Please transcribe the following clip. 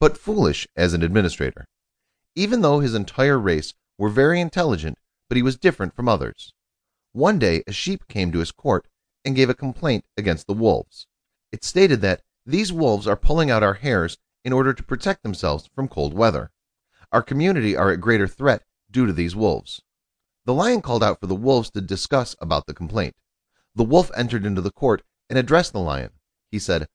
but foolish as an administrator. Even though his entire race were very intelligent, but he was different from others. One day a sheep came to his court and gave a complaint against the wolves. It stated that these wolves are pulling out our hairs in order to protect themselves from cold weather. Our community are at greater threat due to these wolves. The lion called out for the wolves to discuss about the complaint. The wolf entered into the court and addressed the lion. He said,